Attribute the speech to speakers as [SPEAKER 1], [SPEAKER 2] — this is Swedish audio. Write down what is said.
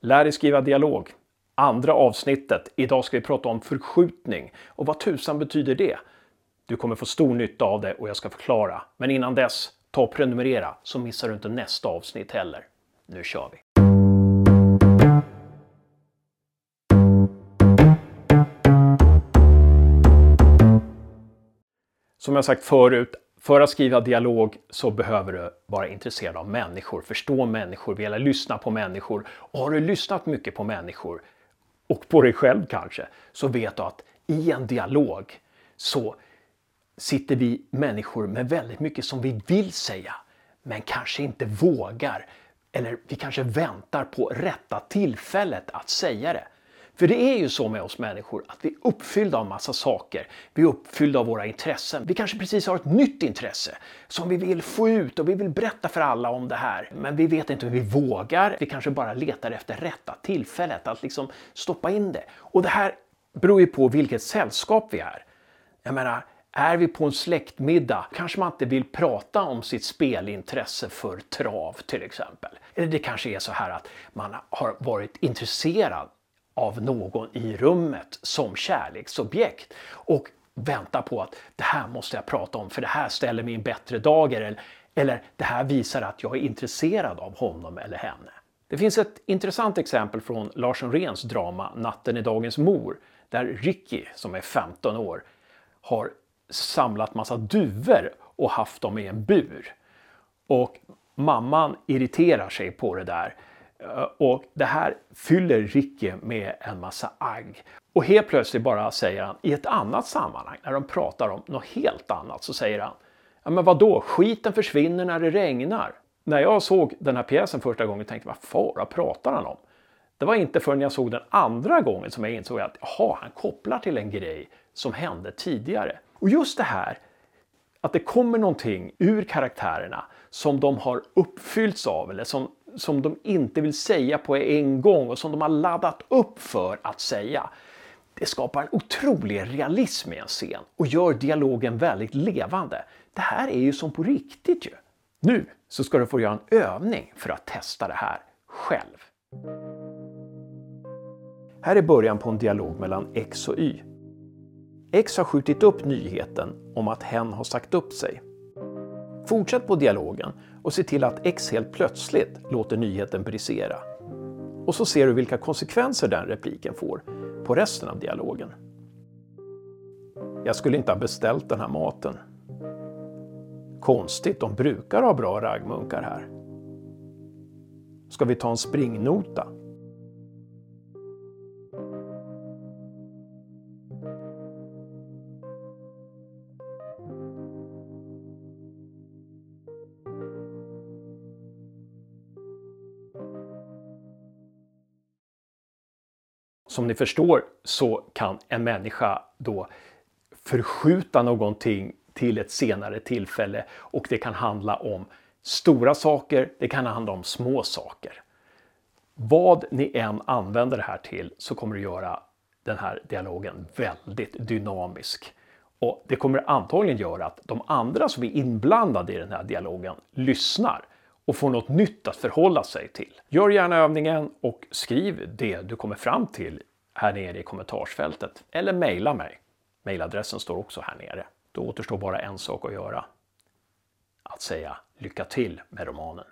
[SPEAKER 1] Lär dig skriva dialog. Andra avsnittet. Idag ska vi prata om förskjutning. Och vad tusan betyder det? Du kommer få stor nytta av det och jag ska förklara. Men innan dess, ta och prenumerera så missar du inte nästa avsnitt heller. Nu kör vi! Som jag sagt förut, för att skriva dialog så behöver du vara intresserad av människor, förstå människor, vilja lyssna på människor. Och har du lyssnat mycket på människor och på dig själv kanske, så vet du att i en dialog så sitter vi människor med väldigt mycket som vi vill säga, men kanske inte vågar. Eller vi kanske väntar på rätta tillfället att säga det. För det är ju så med oss människor att vi är uppfyllda av massa saker. Vi är uppfyllda av våra intressen. Vi kanske precis har ett nytt intresse som vi vill få ut och vi vill berätta för alla om det här. Men vi vet inte hur vi vågar. Vi kanske bara letar efter rätta tillfället att liksom stoppa in det. Och det här beror ju på vilket sällskap vi är. Jag menar, är vi på en släktmiddag kanske man inte vill prata om sitt spelintresse för trav till exempel. Eller det kanske är så här att man har varit intresserad av någon i rummet som kärleksobjekt och väntar på att det här måste jag prata om för det här ställer mig i en bättre dager eller, eller det här visar att jag är intresserad av honom eller henne. Det finns ett intressant exempel från Lars Rens drama Natten i dagens mor där Ricky, som är 15 år, har samlat massa duvor och haft dem i en bur. Och mamman irriterar sig på det där Eh, och det här fyller Ricky med en massa agg. Och helt plötsligt bara säger han i ett annat sammanhang, när de pratar om något helt annat, så säger han Ja men vadå, skiten försvinner när det regnar. När jag såg den här pjäsen första gången tänkte jag, vad fara pratar han om? Det var inte förrän jag såg den andra gången som jag insåg att jaha, han kopplar till en grej som hände tidigare. Och just det här, att det kommer någonting ur karaktärerna som de har uppfyllts av eller som som de inte vill säga på en gång och som de har laddat upp för att säga. Det skapar en otrolig realism i en scen och gör dialogen väldigt levande. Det här är ju som på riktigt ju. Nu så ska du få göra en övning för att testa det här själv. Här är början på en dialog mellan X och Y. X har skjutit upp nyheten om att hen har sagt upp sig. Fortsätt på dialogen och se till att X helt plötsligt låter nyheten brisera. Och så ser du vilka konsekvenser den repliken får på resten av dialogen. Jag skulle inte ha beställt den här maten. Konstigt, de brukar ha bra raggmunkar här. Ska vi ta en springnota? Som ni förstår så kan en människa då förskjuta någonting till ett senare tillfälle och det kan handla om stora saker, det kan handla om små saker. Vad ni än använder det här till så kommer det göra den här dialogen väldigt dynamisk. Och det kommer antagligen göra att de andra som är inblandade i den här dialogen lyssnar och får något nytt att förhålla sig till. Gör gärna övningen och skriv det du kommer fram till här nere i kommentarsfältet eller mejla mig. Mejladressen står också här nere. Då återstår bara en sak att göra. Att säga lycka till med romanen.